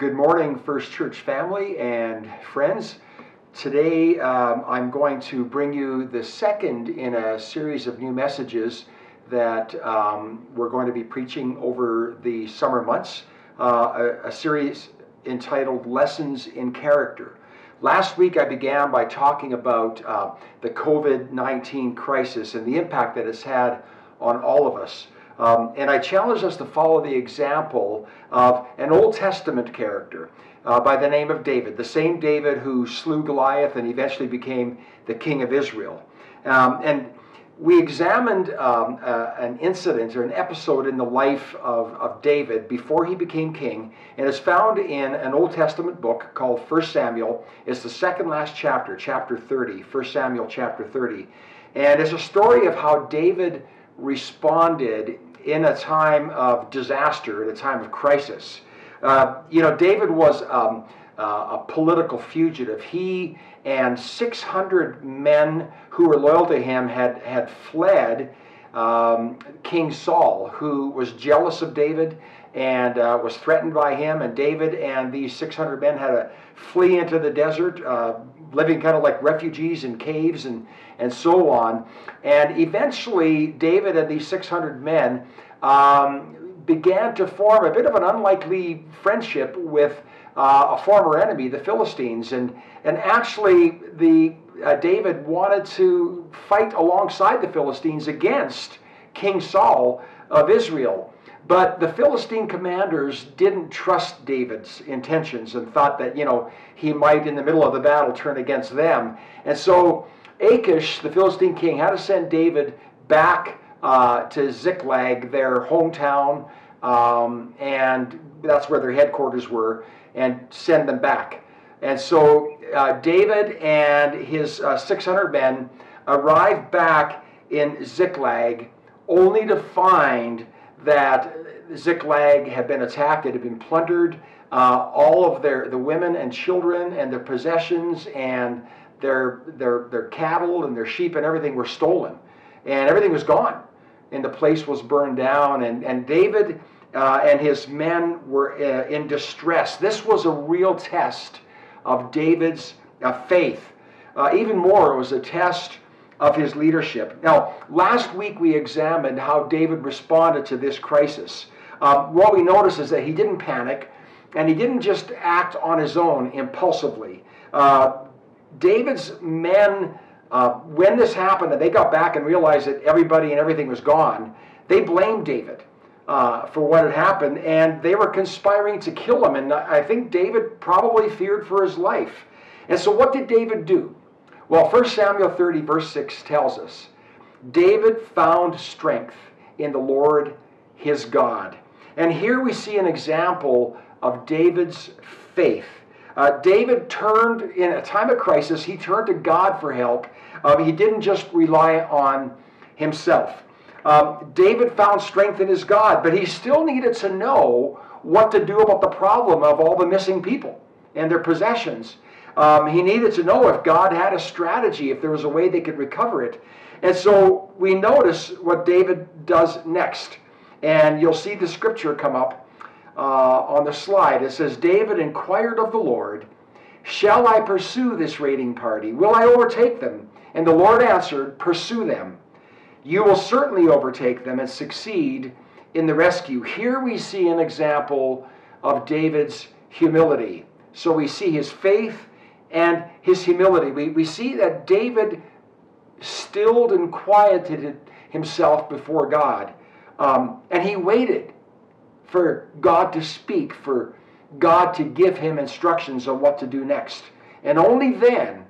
Good morning, First Church family and friends. Today um, I'm going to bring you the second in a series of new messages that um, we're going to be preaching over the summer months, uh, a, a series entitled Lessons in Character. Last week I began by talking about uh, the COVID 19 crisis and the impact that it's had on all of us. Um, and I challenge us to follow the example of an Old Testament character uh, by the name of David, the same David who slew Goliath and eventually became the king of Israel. Um, and we examined um, uh, an incident or an episode in the life of, of David before he became king, and it's found in an Old Testament book called 1 Samuel. It's the second last chapter, chapter 30, 1 Samuel chapter 30. And it's a story of how David responded in a time of disaster, in a time of crisis. Uh, you know, David was um, uh, a political fugitive. He and 600 men who were loyal to him had, had fled um, King Saul, who was jealous of David and uh, was threatened by him. And David and these 600 men had to flee into the desert, uh, living kind of like refugees in caves and, and so on. And eventually, David and these 600 men um, began to form a bit of an unlikely friendship with uh, a former enemy, the Philistines. And, and actually, the, uh, David wanted to fight alongside the Philistines against King Saul of Israel. But the Philistine commanders didn't trust David's intentions and thought that, you know, he might in the middle of the battle turn against them. And so Achish, the Philistine king, had to send David back uh, to Ziklag, their hometown, um, and that's where their headquarters were, and send them back. And so uh, David and his uh, 600 men arrived back in Ziklag only to find that Ziklag had been attacked, it had been plundered. Uh, all of their the women and children and their possessions and their their their cattle and their sheep and everything were stolen, and everything was gone, and the place was burned down. And and David uh, and his men were uh, in distress. This was a real test of David's uh, faith. Uh, even more, it was a test of his leadership. Now, last week we examined how David responded to this crisis. Um, what we notice is that he didn't panic and he didn't just act on his own impulsively. Uh, David's men, uh, when this happened and they got back and realized that everybody and everything was gone, they blamed David. Uh, for what had happened, and they were conspiring to kill him. And I think David probably feared for his life. And so, what did David do? Well, 1 Samuel 30, verse 6 tells us David found strength in the Lord his God. And here we see an example of David's faith. Uh, David turned, in a time of crisis, he turned to God for help. Uh, he didn't just rely on himself. Um, David found strength in his God, but he still needed to know what to do about the problem of all the missing people and their possessions. Um, he needed to know if God had a strategy, if there was a way they could recover it. And so we notice what David does next. And you'll see the scripture come up uh, on the slide. It says, David inquired of the Lord, Shall I pursue this raiding party? Will I overtake them? And the Lord answered, Pursue them you will certainly overtake them and succeed in the rescue. Here we see an example of David's humility. So we see his faith and his humility. We, we see that David stilled and quieted himself before God. Um, and he waited for God to speak, for God to give him instructions on what to do next. And only then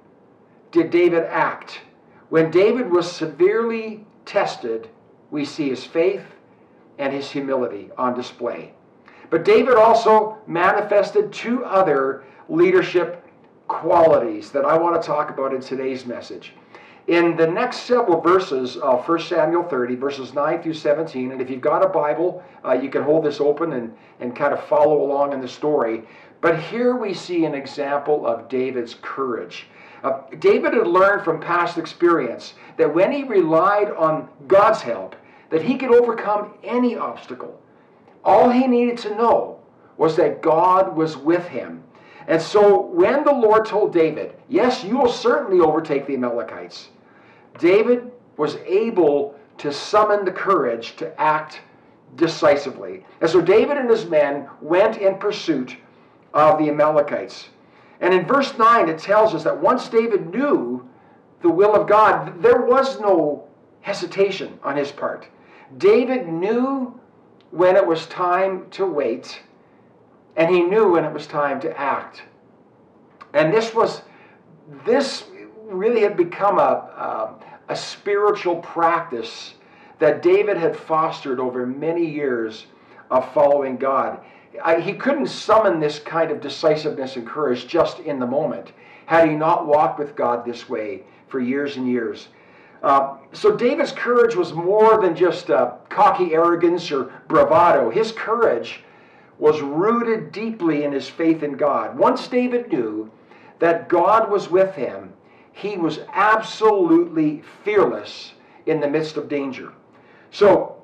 did David act. When David was severely tested, we see his faith and his humility on display. But David also manifested two other leadership qualities that I want to talk about in today's message. In the next several verses of 1 Samuel 30, verses 9 through 17, and if you've got a Bible, uh, you can hold this open and, and kind of follow along in the story. But here we see an example of David's courage. Uh, David had learned from past experience that when he relied on God's help, that he could overcome any obstacle. All he needed to know was that God was with him. And so when the Lord told David, Yes, you will certainly overtake the Amalekites, David was able to summon the courage to act decisively. And so David and his men went in pursuit of the Amalekites. And in verse 9, it tells us that once David knew the will of God, there was no hesitation on his part. David knew when it was time to wait, and he knew when it was time to act. And this was, this really had become a, a, a spiritual practice that David had fostered over many years of following God. I, he couldn't summon this kind of decisiveness and courage just in the moment had he not walked with God this way for years and years. Uh, so David's courage was more than just uh, cocky arrogance or bravado. His courage was rooted deeply in his faith in God. Once David knew that God was with him, he was absolutely fearless in the midst of danger. So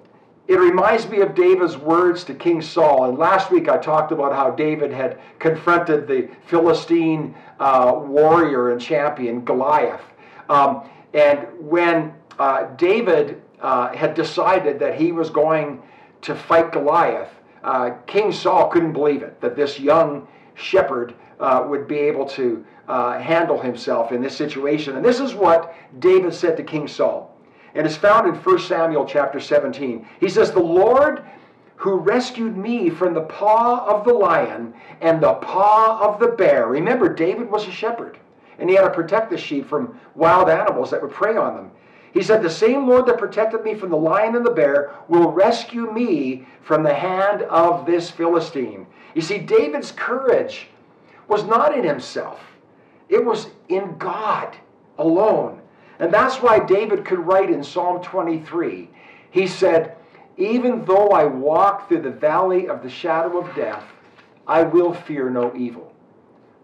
it reminds me of David's words to King Saul. And last week I talked about how David had confronted the Philistine uh, warrior and champion Goliath. Um, and when uh, David uh, had decided that he was going to fight Goliath, uh, King Saul couldn't believe it, that this young shepherd uh, would be able to uh, handle himself in this situation. And this is what David said to King Saul and is found in 1 Samuel chapter 17. He says, The Lord who rescued me from the paw of the lion and the paw of the bear. Remember, David was a shepherd, and he had to protect the sheep from wild animals that would prey on them. He said, The same Lord that protected me from the lion and the bear will rescue me from the hand of this Philistine. You see, David's courage was not in himself, it was in God alone. And that's why David could write in Psalm 23, he said, Even though I walk through the valley of the shadow of death, I will fear no evil,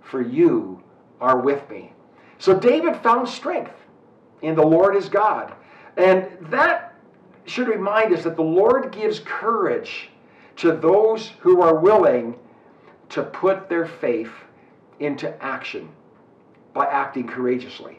for you are with me. So David found strength in the Lord is God. And that should remind us that the Lord gives courage to those who are willing to put their faith into action by acting courageously.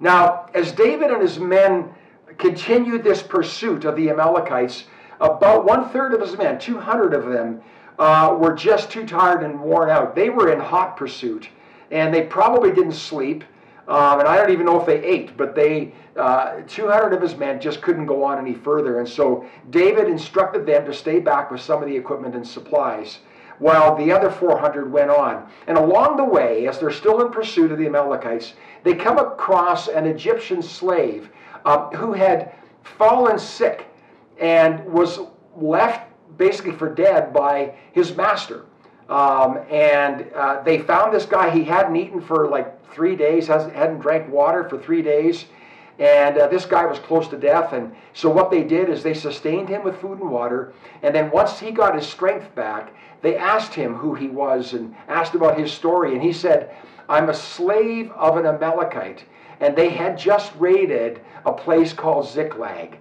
Now, as David and his men continued this pursuit of the Amalekites, about one third of his men, 200 of them, uh, were just too tired and worn out. They were in hot pursuit, and they probably didn't sleep. Um, and I don't even know if they ate, but they, uh, 200 of his men just couldn't go on any further. And so David instructed them to stay back with some of the equipment and supplies while the other 400 went on. And along the way, as they're still in pursuit of the Amalekites, they come across an Egyptian slave uh, who had fallen sick and was left basically for dead by his master. Um, and uh, they found this guy. He hadn't eaten for like three days, hasn't, hadn't drank water for three days. And uh, this guy was close to death. And so what they did is they sustained him with food and water. And then once he got his strength back, they asked him who he was and asked about his story. And he said, I'm a slave of an Amalekite. And they had just raided a place called Ziklag.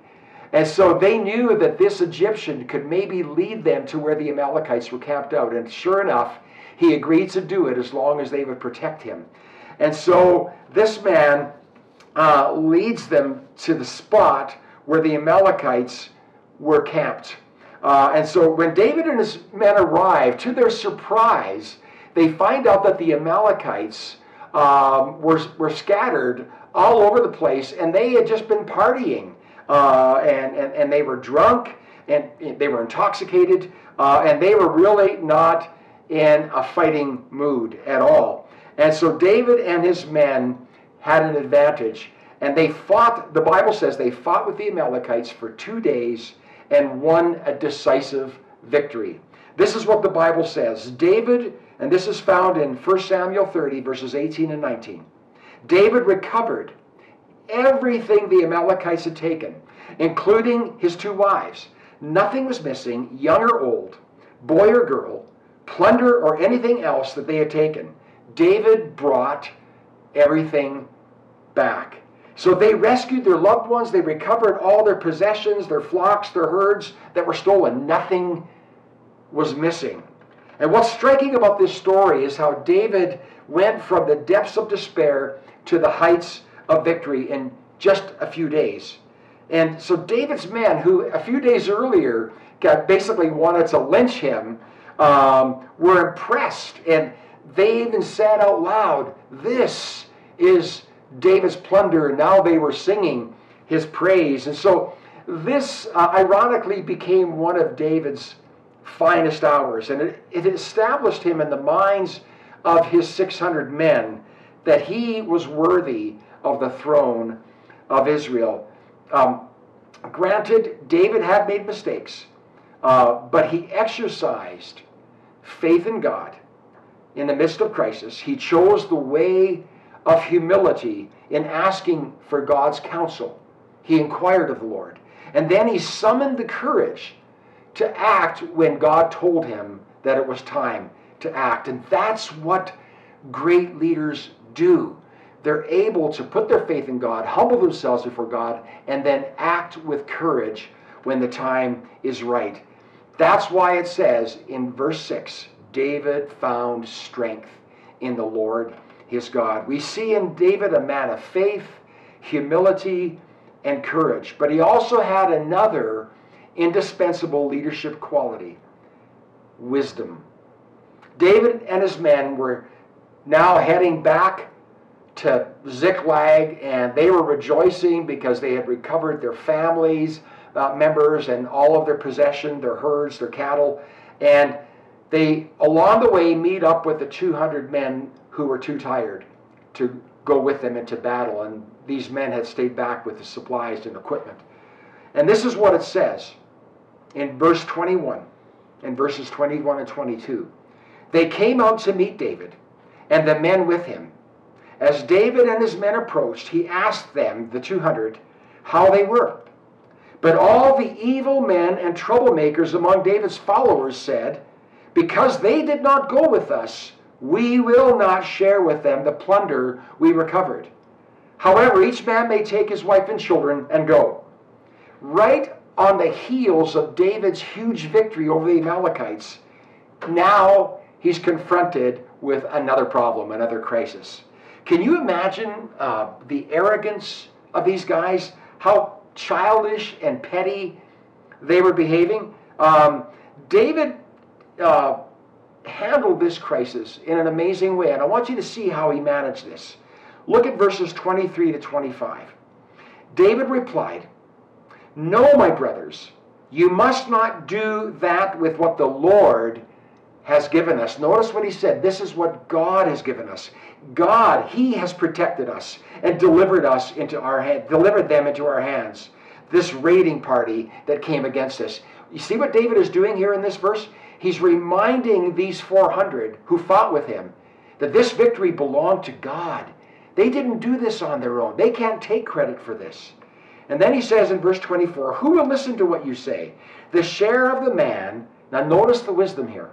And so they knew that this Egyptian could maybe lead them to where the Amalekites were camped out. And sure enough, he agreed to do it as long as they would protect him. And so this man uh, leads them to the spot where the Amalekites were camped. Uh, and so when David and his men arrive, to their surprise, they find out that the Amalekites um, were, were scattered all over the place and they had just been partying. Uh, and, and, and they were drunk and they were intoxicated uh, and they were really not in a fighting mood at all. And so David and his men had an advantage. And they fought, the Bible says they fought with the Amalekites for two days and won a decisive victory. This is what the Bible says. David, and this is found in 1 Samuel 30, verses 18 and 19. David recovered everything the Amalekites had taken, including his two wives. Nothing was missing, young or old, boy or girl, plunder or anything else that they had taken. David brought everything back. So they rescued their loved ones, they recovered all their possessions, their flocks, their herds that were stolen. Nothing was missing. And what's striking about this story is how David went from the depths of despair to the heights of victory in just a few days. And so David's men, who a few days earlier got basically wanted to lynch him, um, were impressed. And they even said out loud, This is David's plunder. And Now they were singing his praise. And so this, uh, ironically, became one of David's finest hours. And it, it established him in the minds of his 600 men that he was worthy of the throne of Israel. Um, granted, David had made mistakes, uh, but he exercised faith in God in the midst of crisis. He chose the way of humility in asking for God's counsel. He inquired of the Lord. And then he summoned the courage to act when God told him that it was time to act. And that's what great leaders do. They're able to put their faith in God, humble themselves before God, and then act with courage when the time is right. That's why it says in verse 6 David found strength in the Lord his God. We see in David a man of faith, humility, and courage, but he also had another indispensable leadership quality wisdom. David and his men were now heading back to Ziklag, and they were rejoicing because they had recovered their families uh, members and all of their possession, their herds, their cattle, and they along the way meet up with the 200 men who were too tired to go with them into battle, and these men had stayed back with the supplies and equipment. And this is what it says in verse 21, in verses 21 and 22. They came out to meet David and the men with him. As David and his men approached, he asked them, the 200, how they were. But all the evil men and troublemakers among David's followers said, Because they did not go with us, we will not share with them the plunder we recovered. However, each man may take his wife and children and go. Right on the heels of David's huge victory over the Amalekites, now he's confronted with another problem, another crisis. Can you imagine uh, the arrogance of these guys? How childish and petty they were behaving? Um, David uh, handled this crisis in an amazing way, and I want you to see how he managed this. Look at verses 23 to 25. David replied, No, my brothers, you must not do that with what the Lord has given us. Notice what he said. This is what God has given us. God, He has protected us and delivered us into our hand, delivered them into our hands. This raiding party that came against us. You see what David is doing here in this verse? He's reminding these 400 who fought with him that this victory belonged to God. They didn't do this on their own. They can't take credit for this. And then he says in verse 24, Who will listen to what you say? The share of the man, now notice the wisdom here.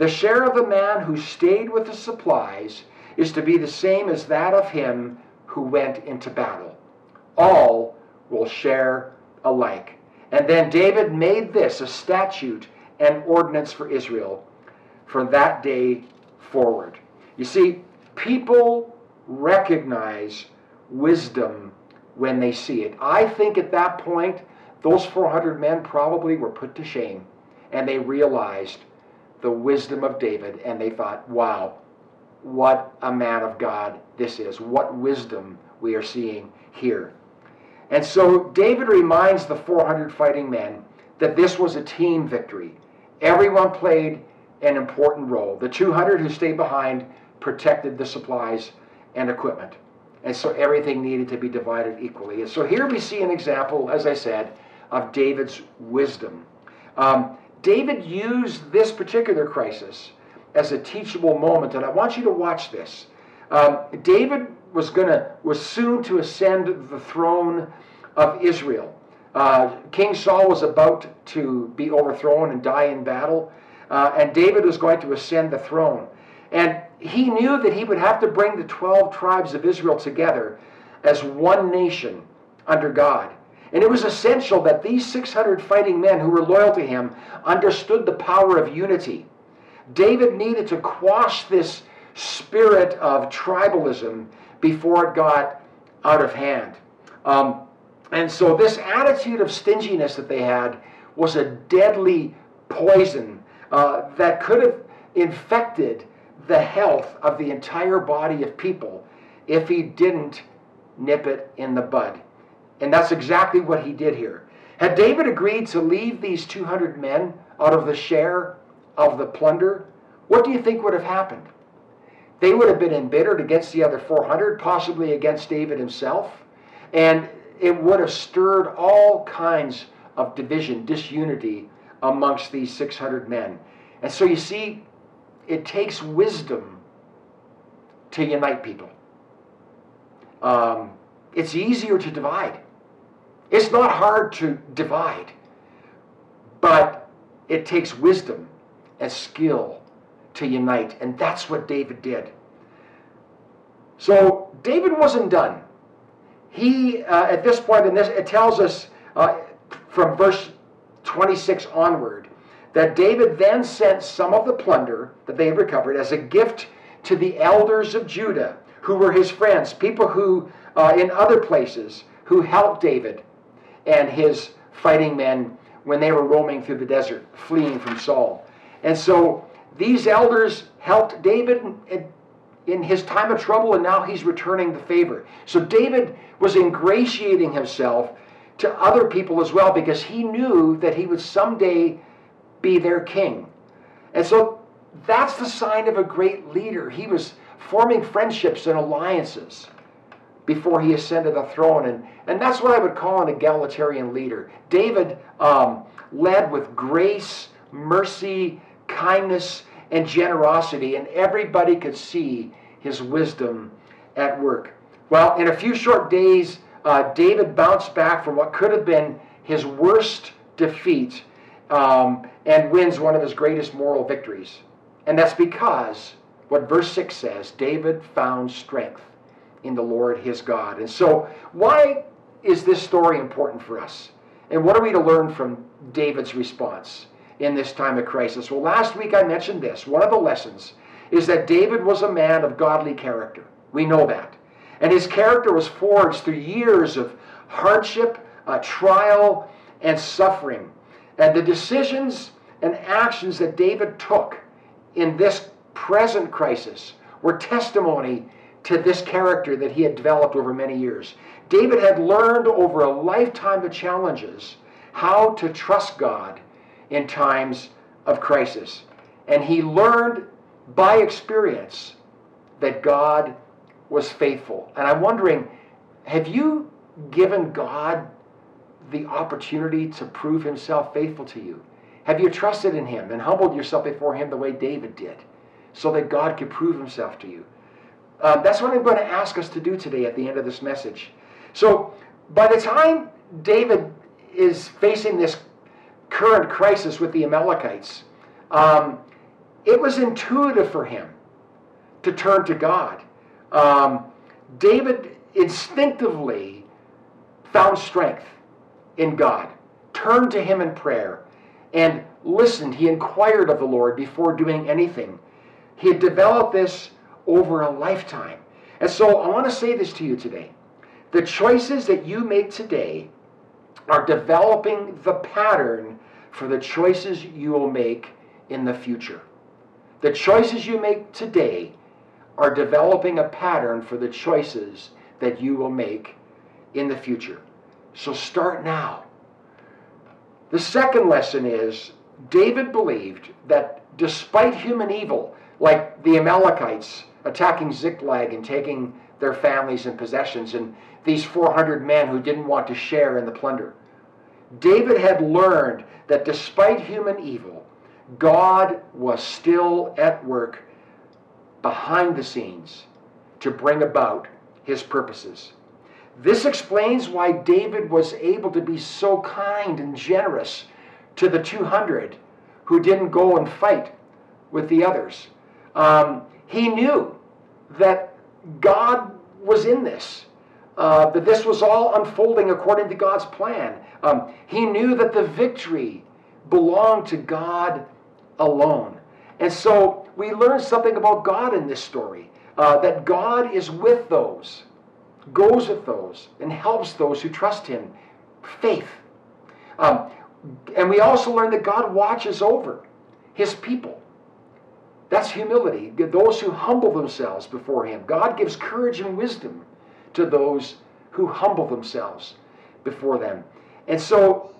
The share of the man who stayed with the supplies is to be the same as that of him who went into battle. All will share alike. And then David made this a statute and ordinance for Israel from that day forward. You see, people recognize wisdom when they see it. I think at that point, those 400 men probably were put to shame and they realized the wisdom of David, and they thought, wow, what a man of God this is. What wisdom we are seeing here. And so David reminds the 400 fighting men that this was a team victory. Everyone played an important role. The 200 who stayed behind protected the supplies and equipment. And so everything needed to be divided equally. And so here we see an example, as I said, of David's wisdom. Um, David used this particular crisis as a teachable moment, and I want you to watch this. Um, David was gonna was soon to ascend the throne of Israel. Uh, King Saul was about to be overthrown and die in battle, uh, and David was going to ascend the throne. And he knew that he would have to bring the 12 tribes of Israel together as one nation under God. And it was essential that these 600 fighting men who were loyal to him understood the power of unity. David needed to quash this spirit of tribalism before it got out of hand. Um, and so, this attitude of stinginess that they had was a deadly poison uh, that could have infected the health of the entire body of people if he didn't nip it in the bud. And that's exactly what he did here. Had David agreed to leave these 200 men out of the share of the plunder, what do you think would have happened? They would have been embittered against the other 400, possibly against David himself, and it would have stirred all kinds of division, disunity amongst these 600 men. And so you see, it takes wisdom to unite people. Um, it's easier to divide. It's not hard to divide, but it takes wisdom and skill to unite, and that's what David did. So David wasn't done. He, uh, at this point in this, it tells us uh, from verse 26 onward that David then sent some of the plunder that they had recovered as a gift to the elders of Judah, who were his friends, people who, uh, in other places, who helped David and his fighting men when they were roaming through the desert, fleeing from Saul. And so these elders helped David in his time of trouble, and now he's returning the favor. So David was ingratiating himself to other people as well because he knew that he would someday be their king. And so that's the sign of a great leader. He was forming friendships and alliances before he ascended the throne. And, and that's what I would call an egalitarian leader. David um, led with grace, mercy, kindness, and generosity, and everybody could see his wisdom at work. Well, in a few short days, uh, David bounced back from what could have been his worst defeat um, and wins one of his greatest moral victories. And that's because what verse 6 says David found strength in the Lord his God. And so, why is this story important for us? And what are we to learn from David's response in this time of crisis? Well, last week I mentioned this. One of the lessons is that David was a man of godly character. We know that. And his character was forged through years of hardship, uh, trial, and suffering. And the decisions and actions that David took in this present crisis were testimony to this character that he had developed over many years. David had learned over a lifetime of challenges how to trust God in times of crisis. And he learned by experience that God was faithful. And I'm wondering, have you given God the opportunity to prove himself faithful to you? Have you trusted in him and humbled yourself before him the way David did so that God could prove himself to you? Um, that's what I'm going to ask us to do today at the end of this message. So, by the time David is facing this current crisis with the Amalekites, um, it was intuitive for him to turn to God. Um, David instinctively found strength in God, turned to him in prayer, and listened. He inquired of the Lord before doing anything. He had developed this over a lifetime. And so I want to say this to you today. The choices that you make today are developing the pattern for the choices you will make in the future. The choices you make today are developing a pattern for the choices that you will make in the future. So start now. The second lesson is David believed that despite human evil, like the Amalekites attacking Ziklag and taking their families and possessions, and these 400 men who didn't want to share in the plunder, David had learned that despite human evil, God was still at work behind the scenes to bring about his purposes. This explains why David was able to be so kind and generous to the 200 who didn't go and fight with the others. Um, he knew that God was in this, uh, that this was all unfolding according to God's plan. Um, he knew that the victory belonged to God alone. And so we learn something about God in this story uh, that God is with those, goes with those, and helps those who trust Him. Faith. Um, and we also learn that God watches over His people. That's humility. Those who humble themselves before Him. God gives courage and wisdom to those who humble themselves before them. And so,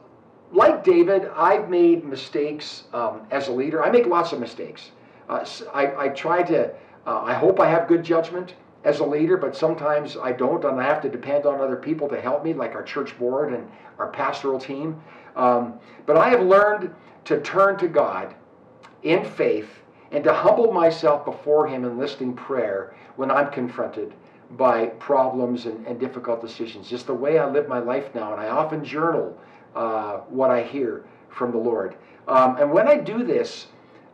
like David, I've made mistakes um, as a leader. I make lots of mistakes. Uh, I, I, try to, uh, I hope I have good judgment as a leader, but sometimes I don't, and I have to depend on other people to help me, like our church board and our pastoral team. Um, but I have learned to turn to God in faith and to humble myself before Him in listening prayer when I'm confronted by problems and, and, difficult decisions. Just the way I live my life now, and I often journal uh, what I hear from the Lord. Um, and when I do this,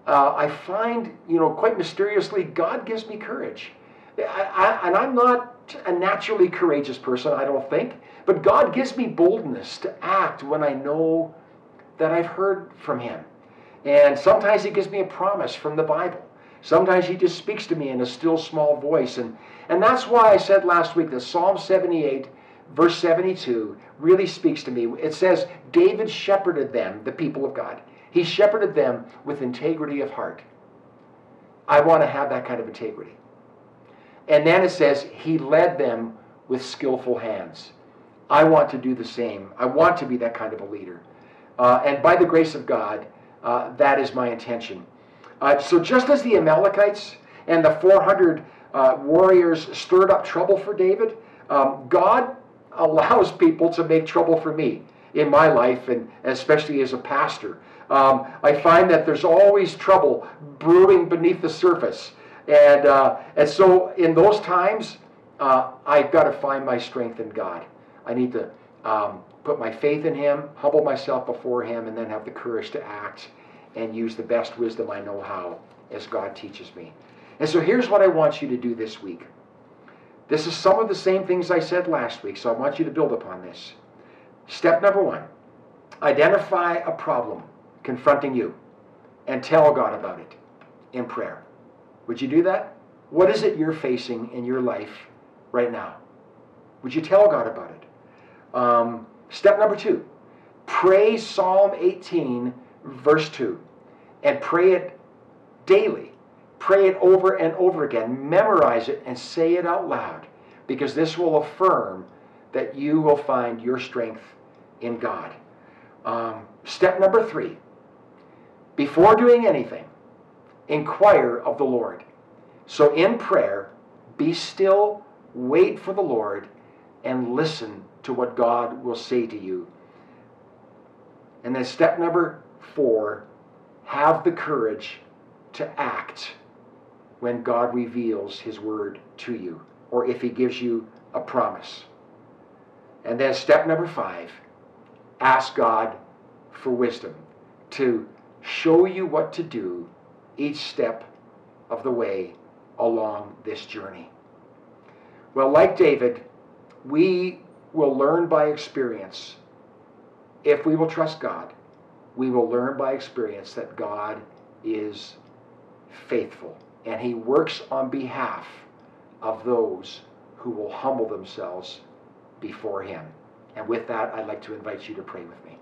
uh, I find, you know, quite mysteriously, God gives me courage. I, I, and I'm not a naturally courageous person, I don't think, but God gives me boldness to act when I know that I've heard from Him. And sometimes He gives me a promise from the Bible. Sometimes He just speaks to me in a still small voice. And, and that's why I said last week that Psalm 78, verse 72, really speaks to me. It says, David shepherded them, the people of God. He shepherded them with integrity of heart. I want to have that kind of integrity. And then it says, He led them with skillful hands. I want to do the same. I want to be that kind of a leader. Uh, and by the grace of God, uh, that is my intention. Uh, so just as the Amalekites and the 400 uh, warriors stirred up trouble for David, um, God allows people to make trouble for me in my life, and especially as a pastor. Um, I find that there's always trouble brewing beneath the surface. And, uh, and so in those times, uh, I've got to find my strength in God. I need to um, put my faith in Him, humble myself before Him, and then have the courage to act and use the best wisdom I know how as God teaches me. And so here's what I want you to do this week. This is some of the same things I said last week, so I want you to build upon this. Step number one identify a problem confronting you and tell God about it in prayer. Would you do that? What is it you're facing in your life right now? Would you tell God about it? Um, step number two pray Psalm 18, verse 2 and pray it daily. Pray it over and over again. Memorize it and say it out loud because this will affirm that you will find your strength in God. Um, step number three before doing anything, inquire of the Lord. So in prayer, be still, wait for the Lord, and listen to what God will say to you. And then step number four, have the courage to act when God reveals His word to you or if He gives you a promise. And then step number five ask God for wisdom to show you what to do each step of the way along this journey. Well, like David, we will learn by experience if we will trust God we will learn by experience that God is faithful and he works on behalf of those who will humble themselves before him. And with that, I'd like to invite you to pray with me.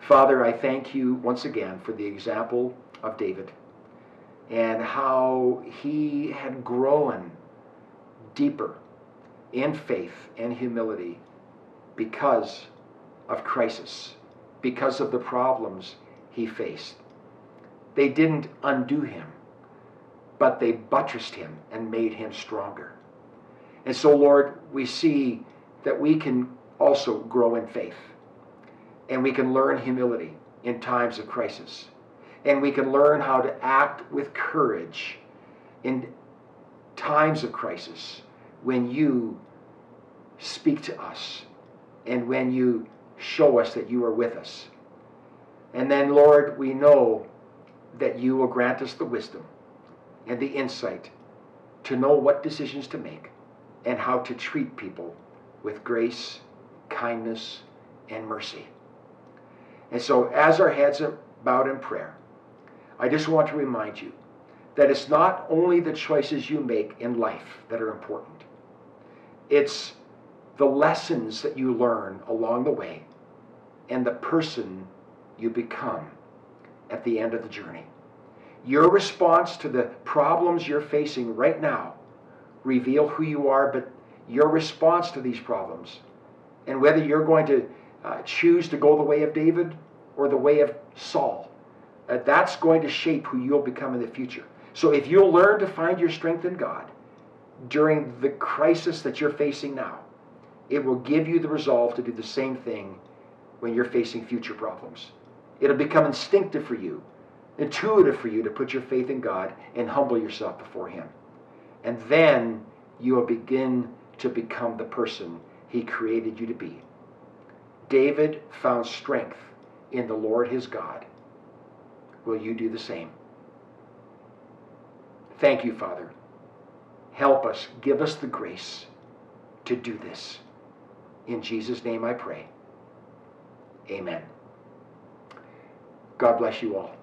Father, I thank you once again for the example of David and how he had grown deeper in faith and humility because of crisis because of the problems he faced. They didn't undo him, but they buttressed him and made him stronger. And so, Lord, we see that we can also grow in faith. And we can learn humility in times of crisis. And we can learn how to act with courage in times of crisis when you speak to us and when you show us that you are with us. And then, Lord, we know that you will grant us the wisdom and the insight to know what decisions to make and how to treat people with grace, kindness, and mercy. And so, as our heads are bowed in prayer, I just want to remind you that it's not only the choices you make in life that are important, it's the lessons that you learn along the way and the person you become at the end of the journey. Your response to the problems you're facing right now reveal who you are, but your response to these problems and whether you're going to uh, choose to go the way of David or the way of Saul, uh, that's going to shape who you'll become in the future. So if you'll learn to find your strength in God during the crisis that you're facing now, it will give you the resolve to do the same thing when you're facing future problems. It'll become instinctive for you, intuitive for you to put your faith in God and humble yourself before Him. And then you will begin to become the person He created you to be. David found strength in the Lord his God. Will you do the same? Thank you, Father. Help us, give us the grace to do this. In Jesus' name I pray. Amen. God bless you all.